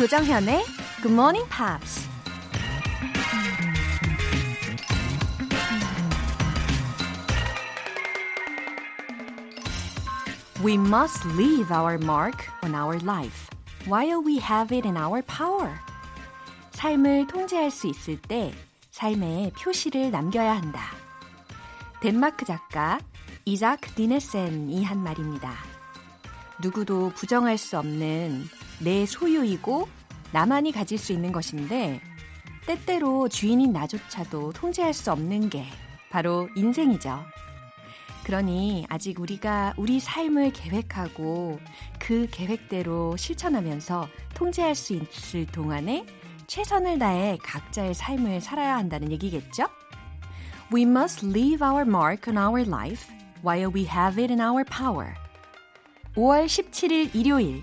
조정현의 Good Morning Pops. We must leave our mark on our life while we have it in our power. 삶을 통제할 수 있을 때 삶에 표시를 남겨야 한다. 덴마크 작가 이자크 디네센이 한 말입니다. 누구도 부정할 수 없는 내 소유이고 나만이 가질 수 있는 것인데 때때로 주인인 나조차도 통제할 수 없는 게 바로 인생이죠. 그러니 아직 우리가 우리 삶을 계획하고 그 계획대로 실천하면서 통제할 수 있을 동안에 최선을 다해 각자의 삶을 살아야 한다는 얘기겠죠? We must leave our mark on our life while we have it in our power. 5월 17일 일요일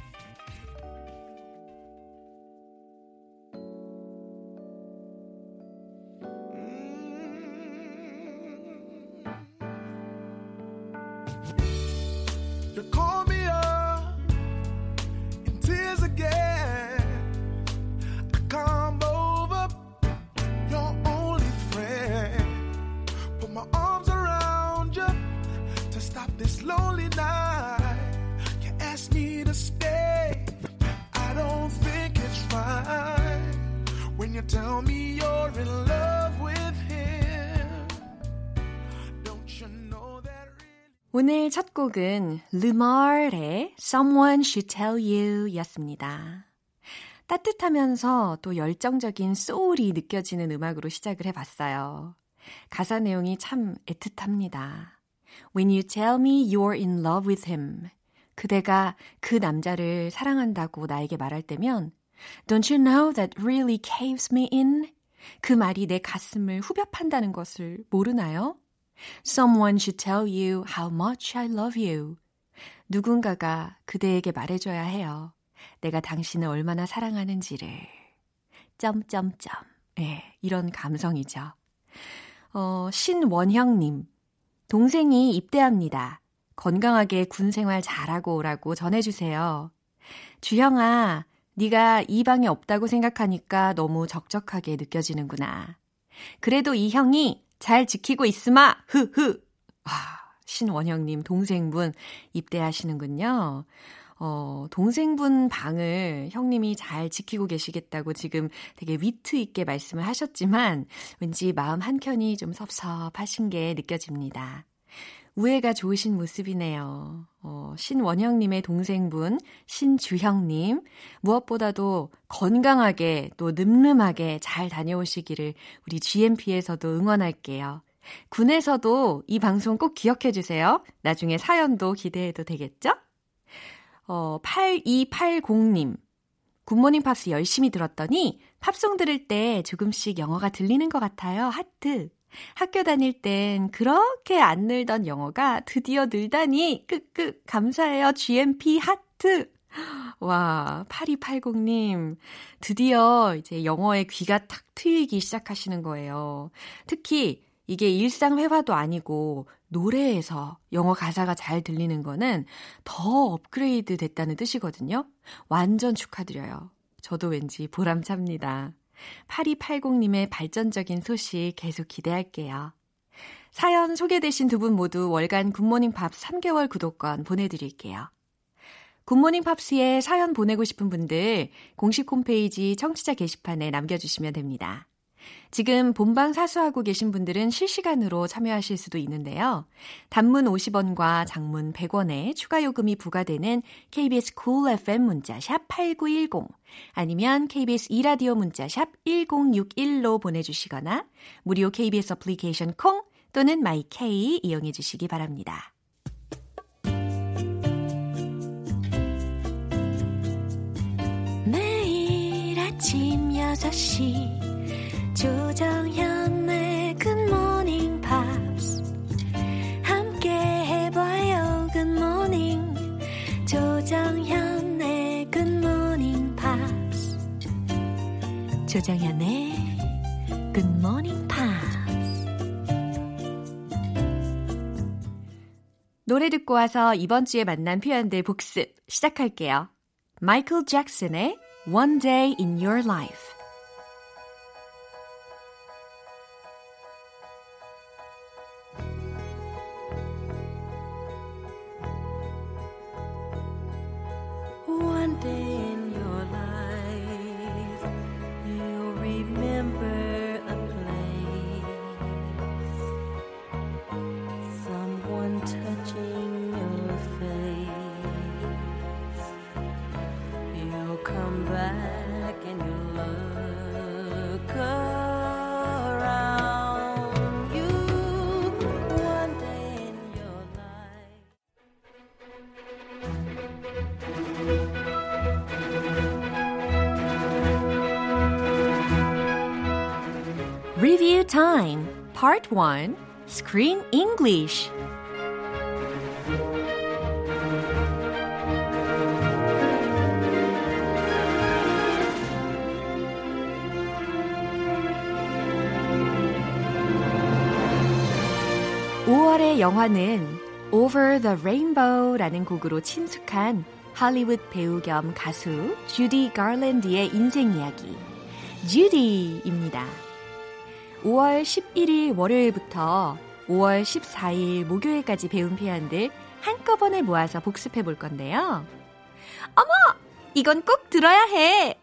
오늘 첫 곡은 르마르의 Someone Should Tell You 였습니다. 따뜻하면서 또 열정적인 소울이 느껴지는 음악으로 시작을 해봤어요. 가사 내용이 참 애틋합니다. When you tell me you're in love with him. 그대가 그 남자를 사랑한다고 나에게 말할 때면 Don't you know that really caves me in? 그 말이 내 가슴을 후벼 판다는 것을 모르나요? Someone should tell you how much I love you. 누군가가 그대에게 말해줘야 해요. 내가 당신을 얼마나 사랑하는지를. 점점점. 예, 이런 감성이죠. 어, 신원형님. 동생이 입대합니다. 건강하게 군 생활 잘하고 오라고 전해주세요. 주형아, 네가 이 방에 없다고 생각하니까 너무 적적하게 느껴지는구나. 그래도 이 형이 잘 지키고 있으마! 흐흐! 아, 신원영님 동생분 입대하시는군요. 어, 동생분 방을 형님이 잘 지키고 계시겠다고 지금 되게 위트 있게 말씀을 하셨지만 왠지 마음 한켠이 좀 섭섭하신 게 느껴집니다. 우애가 좋으신 모습이네요. 어, 신원영님의 동생분, 신주형님, 무엇보다도 건강하게 또 늠름하게 잘 다녀오시기를 우리 GMP에서도 응원할게요. 군에서도 이 방송 꼭 기억해 주세요. 나중에 사연도 기대해도 되겠죠? 어, 8280님. 굿모닝 팝스 열심히 들었더니 팝송 들을 때 조금씩 영어가 들리는 것 같아요. 하트. 학교 다닐 땐 그렇게 안 늘던 영어가 드디어 늘다니 끄끄 감사해요. GMP 하트. 와, 8280님. 드디어 이제 영어에 귀가 탁 트이기 시작하시는 거예요. 특히 이게 일상 회화도 아니고 노래에서 영어 가사가 잘 들리는 거는 더 업그레이드 됐다는 뜻이거든요. 완전 축하드려요. 저도 왠지 보람찹니다. 8280님의 발전적인 소식 계속 기대할게요. 사연 소개되신 두 분 모두 월간 굿모닝 팝 3개월 구독권 보내드릴게요. 굿모닝 팝스에 사연 보내고 싶은 분들 공식 홈페이지 청취자 게시판에 남겨주시면 됩니다. 지금 본방 사수하고 계신 분들은 실시간으로 참여하실 수도 있는데요. 단문 50원과 장문 100원의 추가 요금이 부과되는 KBS cool FM 문자 샵 8910 아니면 KBS 이라디오 문자 샵 1061로 보내 주시거나 무료 KBS 어플리케이션 콩 또는 my K 이용해 주시기 바랍니다. 아침 6시 조정현의 Good Morning Pops 함께 해봐요 Good Morning 조정현의 Good Morning Pops 조정현의 Good Morning Pops 노래 듣고 와서 이번 주에 만난 표현들 복습 시작할게요. 마이클 잭슨의 One Day in Your Life. Time Part 1 Screen English 5월의 영화는 Over the Rainbow라는 곡으로 친숙한 할리우드 배우 겸 가수 주디 가랜드의 인생 이야기 주디입니다. 5월 11일 월요일부터 5월 14일 목요일까지 배운 표현들 한꺼번에 모아서 복습해 볼 건데요. 어머! 이건 꼭 들어야 해!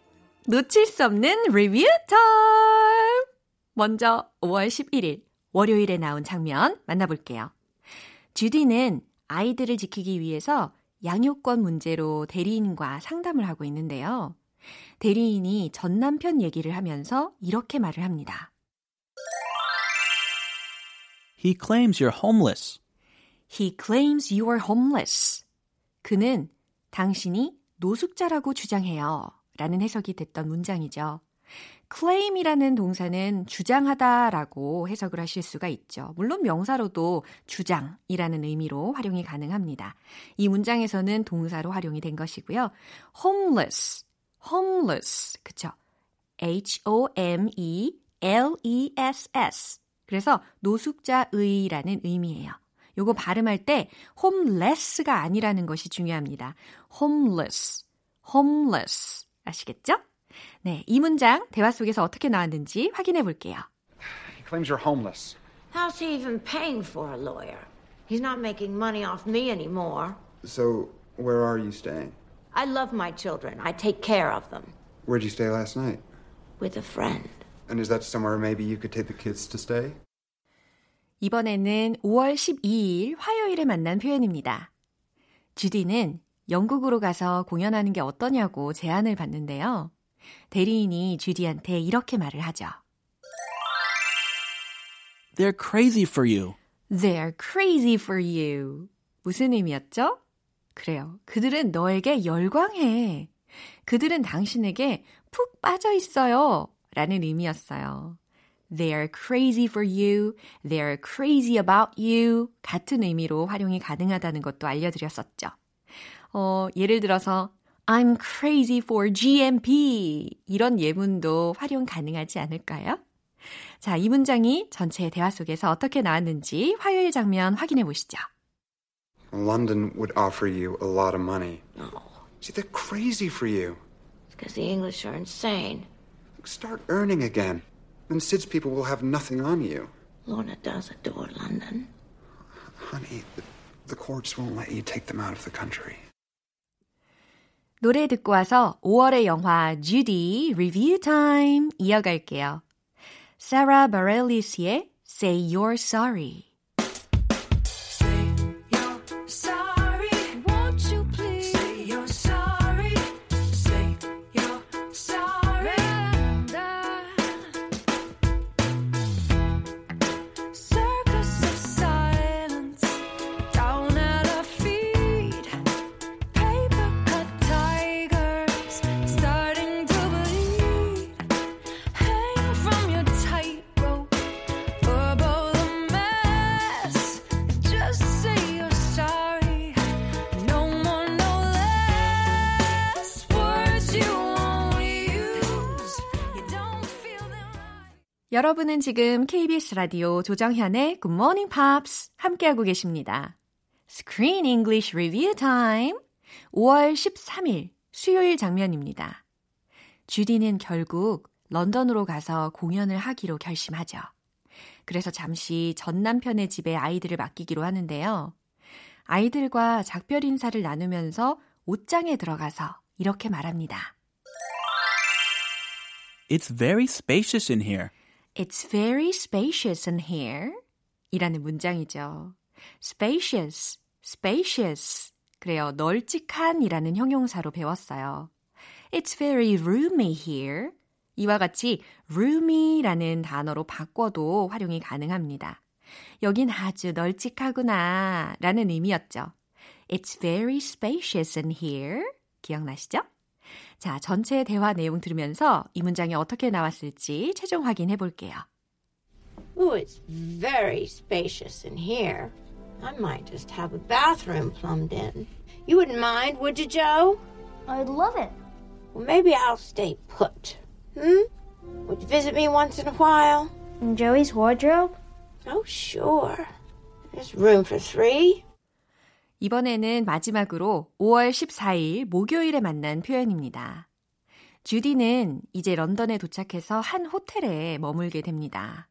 놓칠 수 없는 리뷰 타임! 먼저 5월 11일 월요일에 나온 장면 만나볼게요. 주디는 아이들을 지키기 위해서 양육권 문제로 대리인과 상담을 하고 있는데요. 대리인이 전 남편 얘기를 하면서 이렇게 말을 합니다. He claims you're homeless. He claims you are homeless. 그는 당신이 노숙자라고 주장해요. 라는 해석이 됐던 문장이죠. claim이라는 동사는 주장하다라고 해석을 하실 수가 있죠. 물론 명사로도 주장이라는 의미로 활용이 가능합니다. 이 문장에서는 동사로 활용이 된 것이고요. homeless, homeless, 그쵸? H-O-M-E-L-E-S-S. 그래서 노숙자의라는 의미예요. 요거 발음할 때 homeless가 아니라는 것이 중요합니다. homeless, homeless. 아시겠죠? 네, 이 문장 대화 속에서 어떻게 나왔는지 확인해 볼게요. He claims you're homeless. How's he even paying for a lawyer? He's not making money off me anymore. So, where are you staying? I love my children. I take care of them. Where'd you stay last night? With a friend. And is that somewhere maybe you could take the kids to stay? 이번에는 5월 12일 화요일에 만난 표현입니다. 주디는 영국으로 가서 공연하는 게 어떠냐고 제안을 받는데요. 대리인이 주디한테 이렇게 말을 하죠. They're crazy for you. They're crazy for you. 무슨 의미였죠? 그래요. 그들은 너에게 열광해. 그들은 당신에게 푹 빠져 있어요. 라는 의미였어요. They're crazy for you. They're crazy about you. 같은 의미로 활용이 가능하다는 것도 알려드렸었죠. 어, 예를 들어서 I'm crazy for GMP. 이런 예문도 활용 가능하지 않을까요? 자, 이 문장이 전체 대화 속에서 어떻게 나왔는지 화요일 장면 확인해 보시죠. London would offer you a lot of money. No. See, they're crazy for you. It's because the English are insane. Start earning again. Then Sid's people will have nothing on you. Lorna does adore London. Honey, the, the courts won't let you take them out of the country. 노래 듣고 와서 5월의 영화 Judy 리뷰 타임 이어갈게요. 사라 바렐리스의 Say You're Sorry. 여러분은 지금 KBS 라디오 조정현의 Good Morning Pops 함께하고 계십니다. Screen English Review Time. 5월 13일 수요일 장면입니다. 주디는 결국 런던으로 가서 공연을 하기로 결심하죠. 그래서 잠시 전 남편의 집에 아이들을 맡기기로 하는데요. 아이들과 작별 인사를 나누면서 옷장에 들어가서 이렇게 말합니다. It's very spacious in here. It's very spacious in here. 이라는 문장이죠. spacious, spacious. 그래요. 널찍한 이라는 형용사로 배웠어요. It's very roomy here. 이와 같이 roomy라는 단어로 바꿔도 활용이 가능합니다. 여긴 아주 널찍하구나 라는 의미였죠. It's very spacious in here. 기억나시죠? 자, 전체 대화 내용 들으면서 이 문장이 어떻게 나왔을지 최종 확인해 볼게요. Oh, it's very spacious in here. I might just have a bathroom plumbed in. You wouldn't mind, would you, Joe? I'd love it. Well, maybe I'll stay put. Hmm? Would you visit me once in a while? In Joey's wardrobe? Oh, sure. There's room for three. 이번에는 마지막으로 5월 14일 목요일에 만난 표현입니다. 주디는 이제 런던에 도착해서 한 호텔에 머물게 됩니다.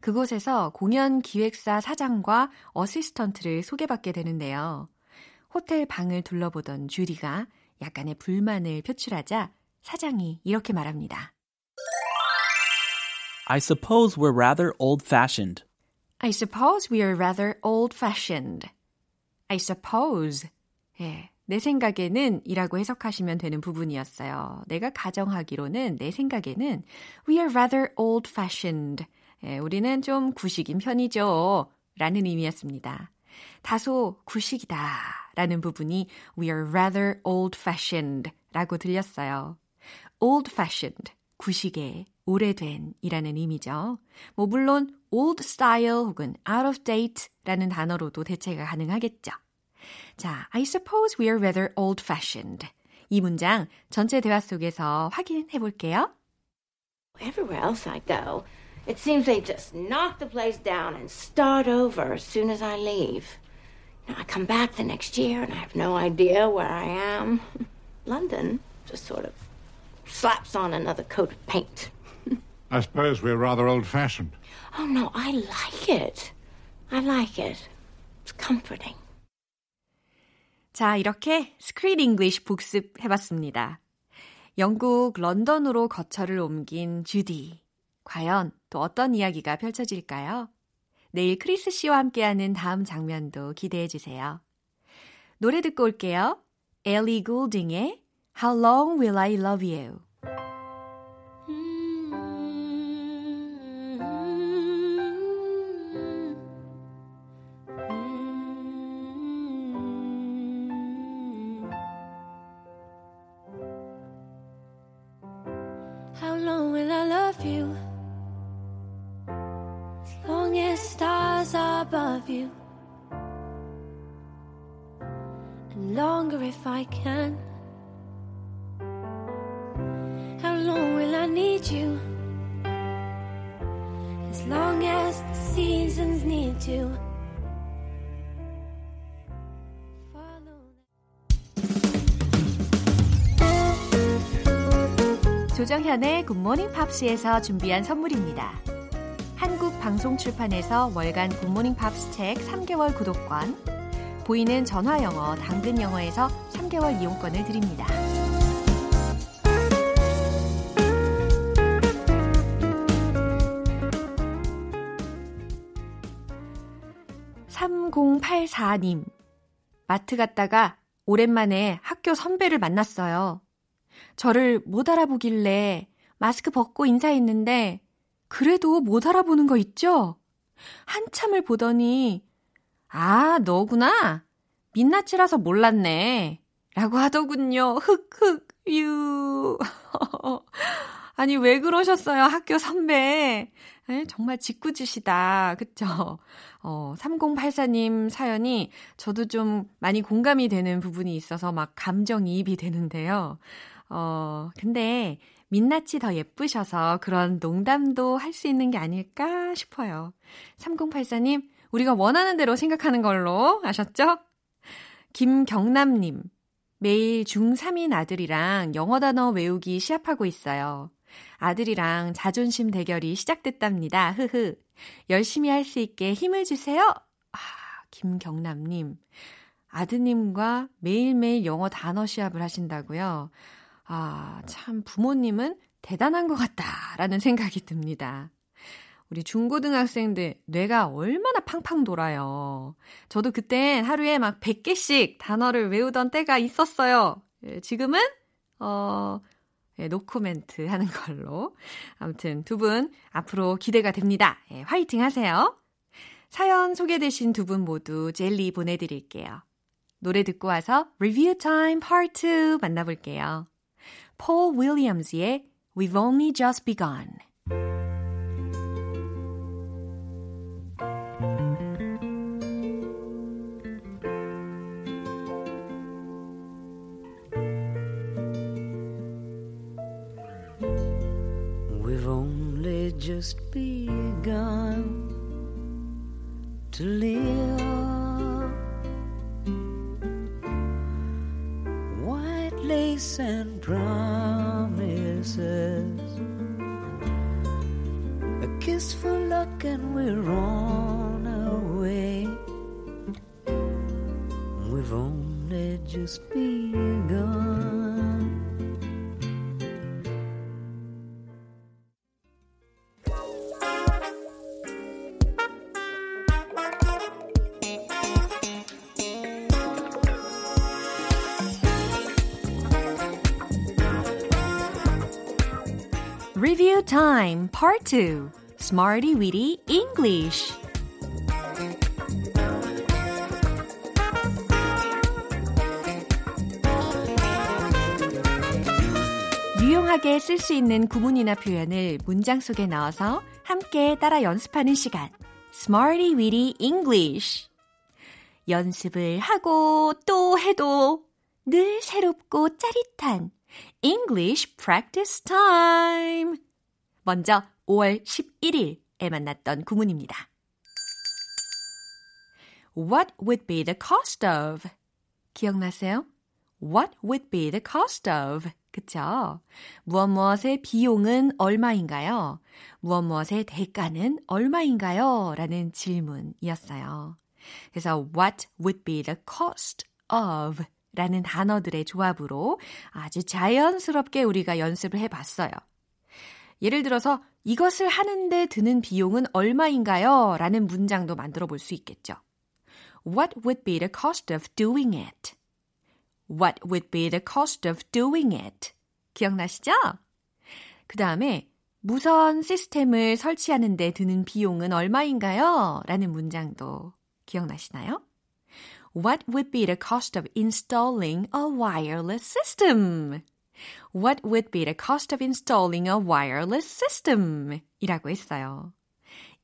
그곳에서 공연 기획사 사장과 어시스턴트를 소개받게 되는데요. 호텔 방을 둘러보던 주디가 약간의 불만을 표출하자 사장이 이렇게 말합니다. I suppose we're rather old fashioned. I suppose we are rather old-fashioned. I suppose. 예, 내 생각에는 이라고 해석하시면 되는 부분이었어요. 내가 가정하기로는 내 생각에는 we are rather old-fashioned. 예, 우리는 좀 구식인 편이죠. 라는 의미였습니다. 다소 구식이다 라는 부분이 we are rather old-fashioned 라고 들렸어요. old-fashioned, 구식의 오래된 이라는 의미죠. 뭐 물론 old style 혹은 out of date 라는 단어로도 대체가 가능하겠죠. 자, I suppose we are rather old fashioned. 이 문장 전체 대화 속에서 확인해 볼게요. Everywhere else I go, it seems they just knock the place down and start over as soon as I leave. Now, I come back the next year and I have no idea where I am. London just sort of slaps on another coat of paint. I suppose we're rather old fashioned. Oh, no, I like it. I like it. It's comforting. 자, 이렇게 Screen English 복습해봤습니다. 영국 런던으로 거처를 옮긴 주디. 과연 또 어떤 이야기가 펼쳐질까요? 내일 크리스 씨와 함께하는 다음 장면도 기대해 주세요. 노래 듣고 올게요. 엘리 골딩의 How Long Will I Love You? 조정현의 굿모닝 팝스에서 준비한 선물입니다. 한국 방송 출판에서 월간 굿모닝 팝스 책 3개월 구독권, 보이는 전화 영어 당근 영어에서 3개월 이용권을 드립니다. (3084님) 마트 갔다가 오랜만에 학교 선배를 만났어요. 저를 못 알아보길래 마스크 벗고 인사했는데 그래도 못 알아보는 거 있죠? 한참을 보더니 아, 너구나. 민낯이라서 몰랐네. 라고 하더군요. 흑흑 유. 아니 왜 그러셨어요? 학교 선배. 에, 정말 짓궂으시다. 그쵸? 어, 3084님 사연이 저도 좀 많이 공감이 되는 부분이 있어서 막 감정이입이 되는데요. 어, 근데 민낯이 더 예쁘셔서 그런 농담도 할 수 있는 게 아닐까 싶어요. 3084님, 우리가 원하는 대로 생각하는 걸로 아셨죠? 김경남님, 매일 중3인 아들이랑 영어 단어 외우기 시합하고 있어요. 아들이랑 자존심 대결이 시작됐답니다. 흐흐. 열심히 할 수 있게 힘을 주세요. 아, 김경남님. 아드님과 매일매일 영어 단어 시합을 하신다고요? 아, 참 부모님은 대단한 것 같다라는 생각이 듭니다. 우리 중고등학생들 뇌가 얼마나 팡팡 돌아요. 저도 그땐 하루에 막 100개씩 단어를 외우던 때가 있었어요. 예, 지금은 어 예, 노코멘트 하는 걸로. 아무튼 두 분 앞으로 기대가 됩니다. 예, 화이팅 하세요. 사연 소개되신 두 분 모두 젤리 보내드릴게요. 노래 듣고 와서 리뷰 타임 파트 2 만나볼게요. 폴 윌리엄스의 We've Only Just Begun. We've only just begun to live. A for luck, and we're on our way. We've only just begun. Review Time Part 2 Smarty Weedy English 유용하게 쓸 수 있는 구문이나 표현을 문장 속에 넣어서 함께 따라 연습하는 시간 Smarty Weedy English 연습을 하고 또 해도 늘 새롭고 짜릿한 English Practice Time. 먼저 5월 11일에 만났던 구문입니다. What would be the cost of? 기억나세요? What would be the cost of? 그쵸? 무엇 무엇의 비용은 얼마인가요? 무엇 무엇의 대가는 얼마인가요? 라는 질문이었어요. 그래서 what would be the cost of 라는 단어들의 조합으로 아주 자연스럽게 우리가 연습을 해봤어요. 예를 들어서 이것을 하는데 드는 비용은 얼마인가요? 라는 문장도 만들어 볼 수 있겠죠. What would be the cost of doing it? What would be the cost of doing it? 기억나시죠? 그 다음에 무선 시스템을 설치하는데 드는 비용은 얼마인가요? 라는 문장도 기억나시나요? What would be the cost of installing a wireless system? What would be the cost of installing a wireless system? 이라고 했어요.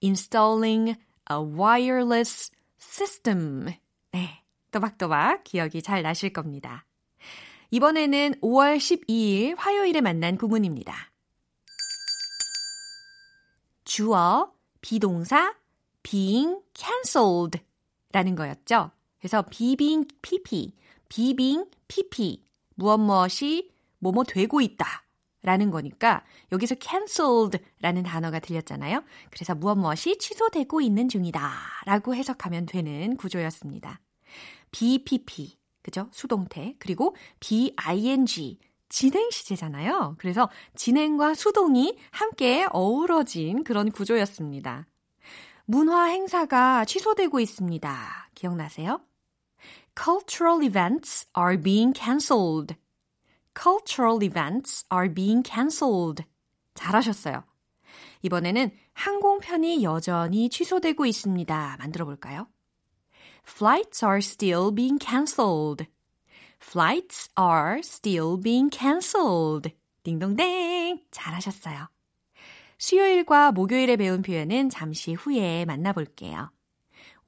Installing a wireless system. 네, 또박또박 기억이 잘 나실 겁니다. 이번에는 5월 12일 화요일에 만난 구문입니다. 주어, 비동사, being cancelled 라는 거였죠. 그래서 being pp, being pp, 무엇 무엇이 뭐뭐 되고 있다. 라는 거니까 여기서 cancelled 라는 단어가 들렸잖아요. 그래서 무엇 무엇이 취소되고 있는 중이다. 라고 해석하면 되는 구조였습니다. BPP, 그죠? 수동태. 그리고 BING, 진행 시제잖아요. 그래서 진행과 수동이 함께 어우러진 그런 구조였습니다. 문화 행사가 취소되고 있습니다. 기억나세요? Cultural events are being cancelled. Cultural events are being cancelled. 잘하셨어요. 이번에는 항공편이 여전히 취소되고 있습니다. 만들어 볼까요? Flights are still being cancelled. Flights are still being cancelled. 딩동댕! 잘하셨어요. 수요일과 목요일에 배운 표현은 잠시 후에 만나볼게요.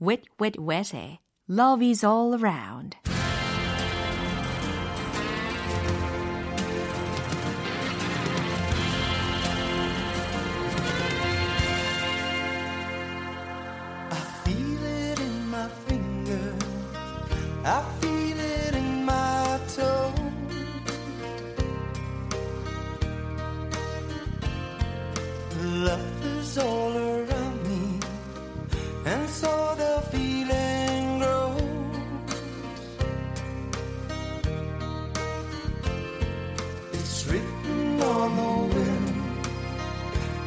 Wet, wet, wet의 Love is all around. Is all around me, and so the feeling grows. It's written on the wind,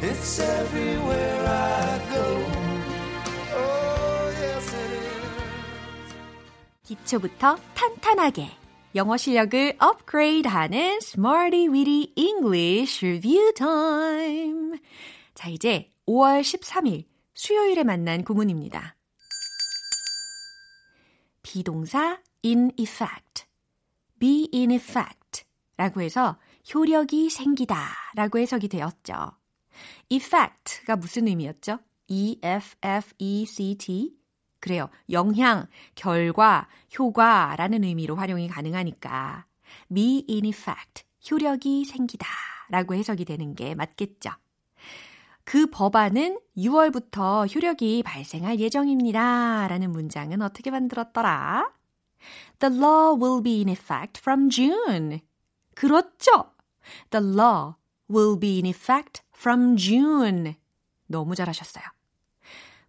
it's everywhere I go. Oh, yes, it is. 기초부터 탄탄하게 영어 실력을 업그레이드하는 Smarty Weedy English Review Time. 자, 이제 5월 13일 수요일에 만난 구문입니다. 비동사 in effect, be in effect 라고 해서 효력이 생기다 라고 해석이 되었죠. effect가 무슨 의미였죠? E-F-F-E-C-T 그래요. 영향, 결과, 효과라는 의미로 활용이 가능하니까 be in effect, 효력이 생기다 라고 해석이 되는 게 맞겠죠. 그 법안은 6월부터 효력이 발생할 예정입니다. 라는 문장은 어떻게 만들었더라? The law will be in effect from June. 그렇죠. The law will be in effect from June. 너무 잘하셨어요.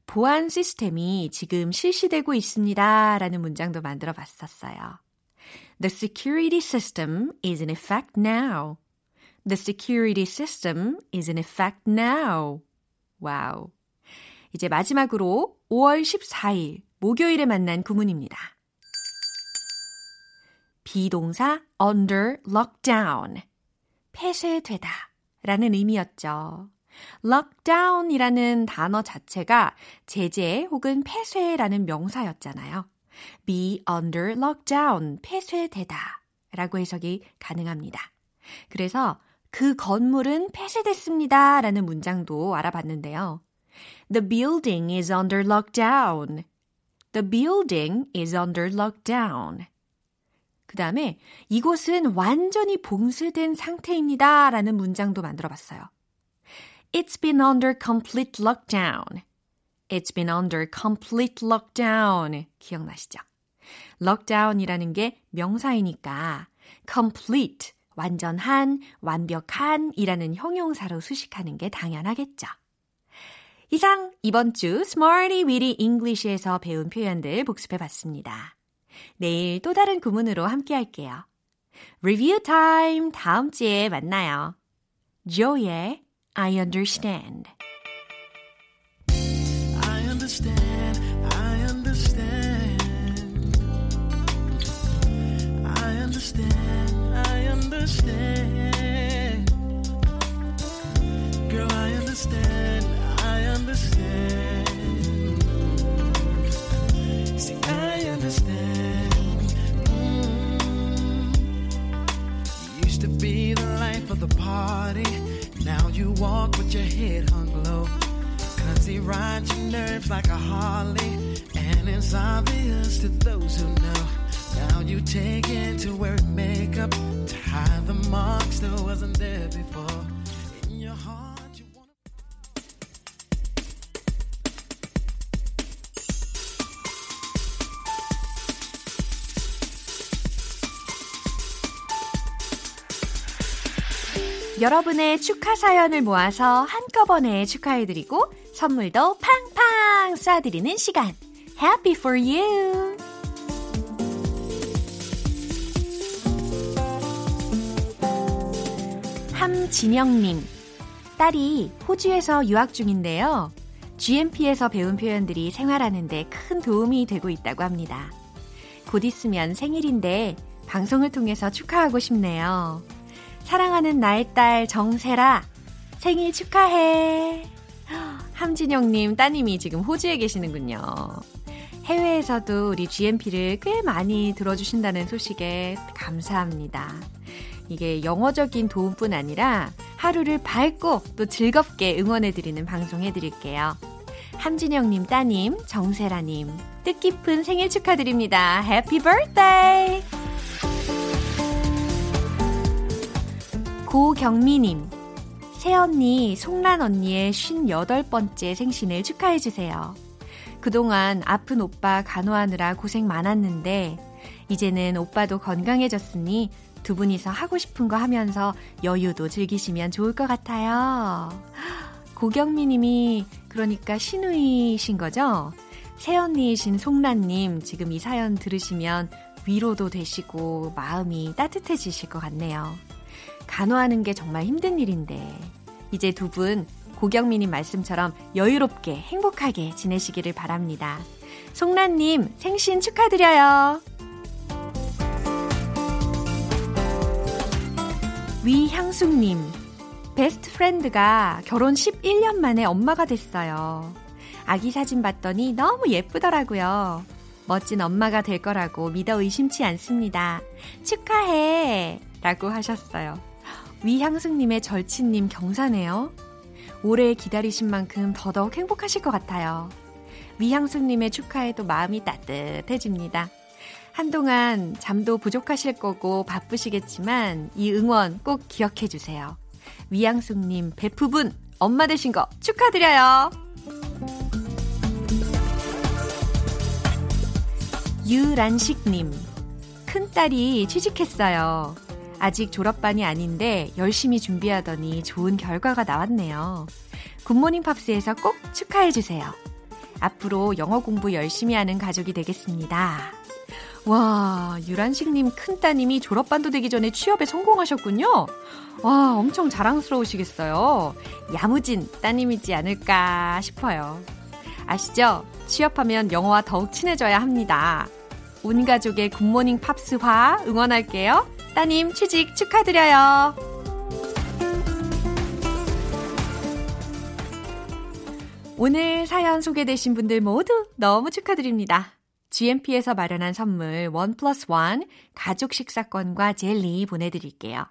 보안 시스템이 지금 실시되고 있습니다. 라는 문장도 만들어 봤었어요. The security system is in effect now. The security system is in effect now. 와우. 이제 마지막으로 5월 14일 목요일에 만난 구문입니다. be동사 under lockdown. 폐쇄되다 라는 의미였죠. lockdown이라는 단어 자체가 제재 혹은 폐쇄라는 명사였잖아요. be under lockdown, 폐쇄되다 라고 해석이 가능합니다. 그래서 그 건물은 폐쇄됐습니다 라는 문장도 알아봤는데요. The building is under lockdown. The building is under lockdown. 그 다음에 이곳은 완전히 봉쇄된 상태입니다 라는 문장도 만들어 봤어요. It's been under complete lockdown. It's been under complete lockdown. 기억나시죠? lockdown이라는 게 명사이니까 complete, 완전한, 완벽한 이라는 형용사로 수식하는 게 당연하겠죠. 이상 이번 주 Smarty Weedy English에서 배운 표현들 복습해 봤습니다. 내일 또 다른 구문으로 함께 할게요. Review time 다음 주에 만나요. Joe의 I understand. 여러분의 축하 사연을 모아서 한꺼번에 축하해드리고 선물도 팡팡 쏴드리는 시간. Happy for you! 함진영님, 딸이 호주에서 유학 중인데요. GMP에서 배운 표현들이 생활하는데 큰 도움이 되고 있다고 합니다. 곧 있으면 생일인데 방송을 통해서 축하하고 싶네요. 사랑하는 나의 딸 정세라 생일 축하해. 함진영님 따님이 지금 호주에 계시는군요. 해외에서도 우리 GMP를 꽤 많이 들어주신다는 소식에 감사합니다. 이게 영어적인 도움뿐 아니라 하루를 밝고 또 즐겁게 응원해드리는 방송 해드릴게요. 함진영님 따님, 정세라님, 뜻깊은 생일 축하드립니다. 해피 birthday! 고경미님, 새언니 송란 언니의 58번째 생신을 축하해주세요. 그동안 아픈 오빠 간호하느라 고생 많았는데, 이제는 오빠도 건강해졌으니 두 분이서 하고 싶은 거 하면서 여유도 즐기시면 좋을 것 같아요. 고경미 님이 그러니까 신우이신 거죠? 새언니이신 송란님 지금 이 사연 들으시면 위로도 되시고 마음이 따뜻해지실 것 같네요. 간호하는 게 정말 힘든 일인데 이제 두 분 고경미님 말씀처럼 여유롭게 행복하게 지내시기를 바랍니다. 송란님 생신 축하드려요. 위향숙님 best friend가 결혼 11년 만에 엄마가 됐어요. 아기 사진 봤더니 너무 예쁘더라고요. 멋진 엄마가 될 거라고 믿어 의심치 않습니다. 축하해! 라고 하셨어요. 위향숙님의 절친님 경사네요. 오래 기다리신 만큼 더더욱 행복하실 것 같아요. 위향숙님의 축하에도 마음이 따뜻해집니다. 한동안 잠도 부족하실 거고 바쁘시겠지만 이 응원 꼭 기억해 주세요. 위양숙님 베프분 엄마 되신 거 축하드려요. 유란식님 큰딸이 취직했어요. 아직 졸업반이 아닌데 열심히 준비하더니 좋은 결과가 나왔네요. 굿모닝 팝스에서 꼭 축하해 주세요. 앞으로 영어 공부 열심히 하는 가족이 되겠습니다. 와, 유란식님 큰따님이 졸업반도 되기 전에 취업에 성공하셨군요. 와, 엄청 자랑스러우시겠어요. 야무진 따님이지 않을까 싶어요. 아시죠? 취업하면 영어와 더욱 친해져야 합니다. 온 가족의 굿모닝 팝스화 응원할게요. 따님 취직 축하드려요. 오늘 사연 소개되신 분들 모두 너무 축하드립니다. GMP에서 마련한 선물 원 플러스 원 가족 식사권과 젤리 보내드릴게요.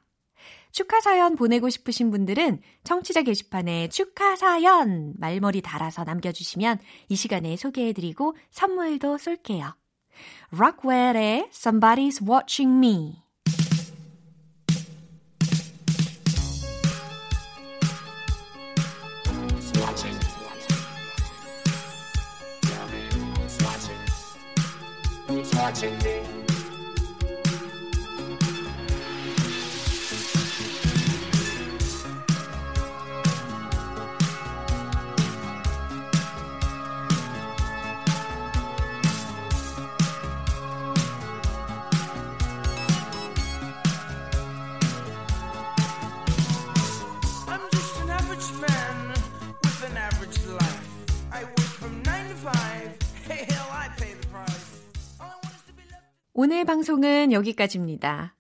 축하 사연 보내고 싶으신 분들은 청취자 게시판에 축하 사연 말머리 달아서 남겨주시면 이 시간에 소개해드리고 선물도 쏠게요. 록웰의 Somebody's Watching Me watching 방송은 여기까지입니다.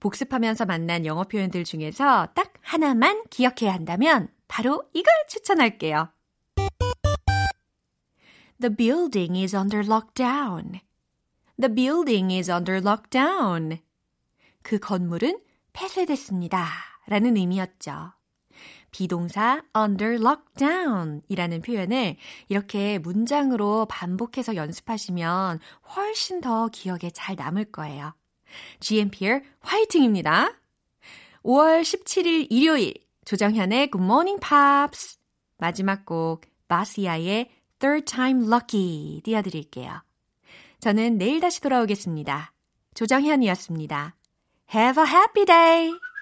복습하면서 만난 영어 표현들 중에서 딱 하나만 기억해야 한다면 바로 이걸 추천할게요. The building is under lockdown. The building is under lockdown. 그 건물은 폐쇄됐습니다. 라는 의미였죠. 비동사 under lockdown 이라는 표현을 이렇게 문장으로 반복해서 연습하시면 훨씬 더 기억에 잘 남을 거예요. GMPR 화이팅입니다. 5월 17일 일요일 조정현의 Good Morning Pops 마지막 곡 바시아의 Third Time Lucky 띄워드릴게요. 저는 내일 다시 돌아오겠습니다. 조정현이었습니다. Have a happy day!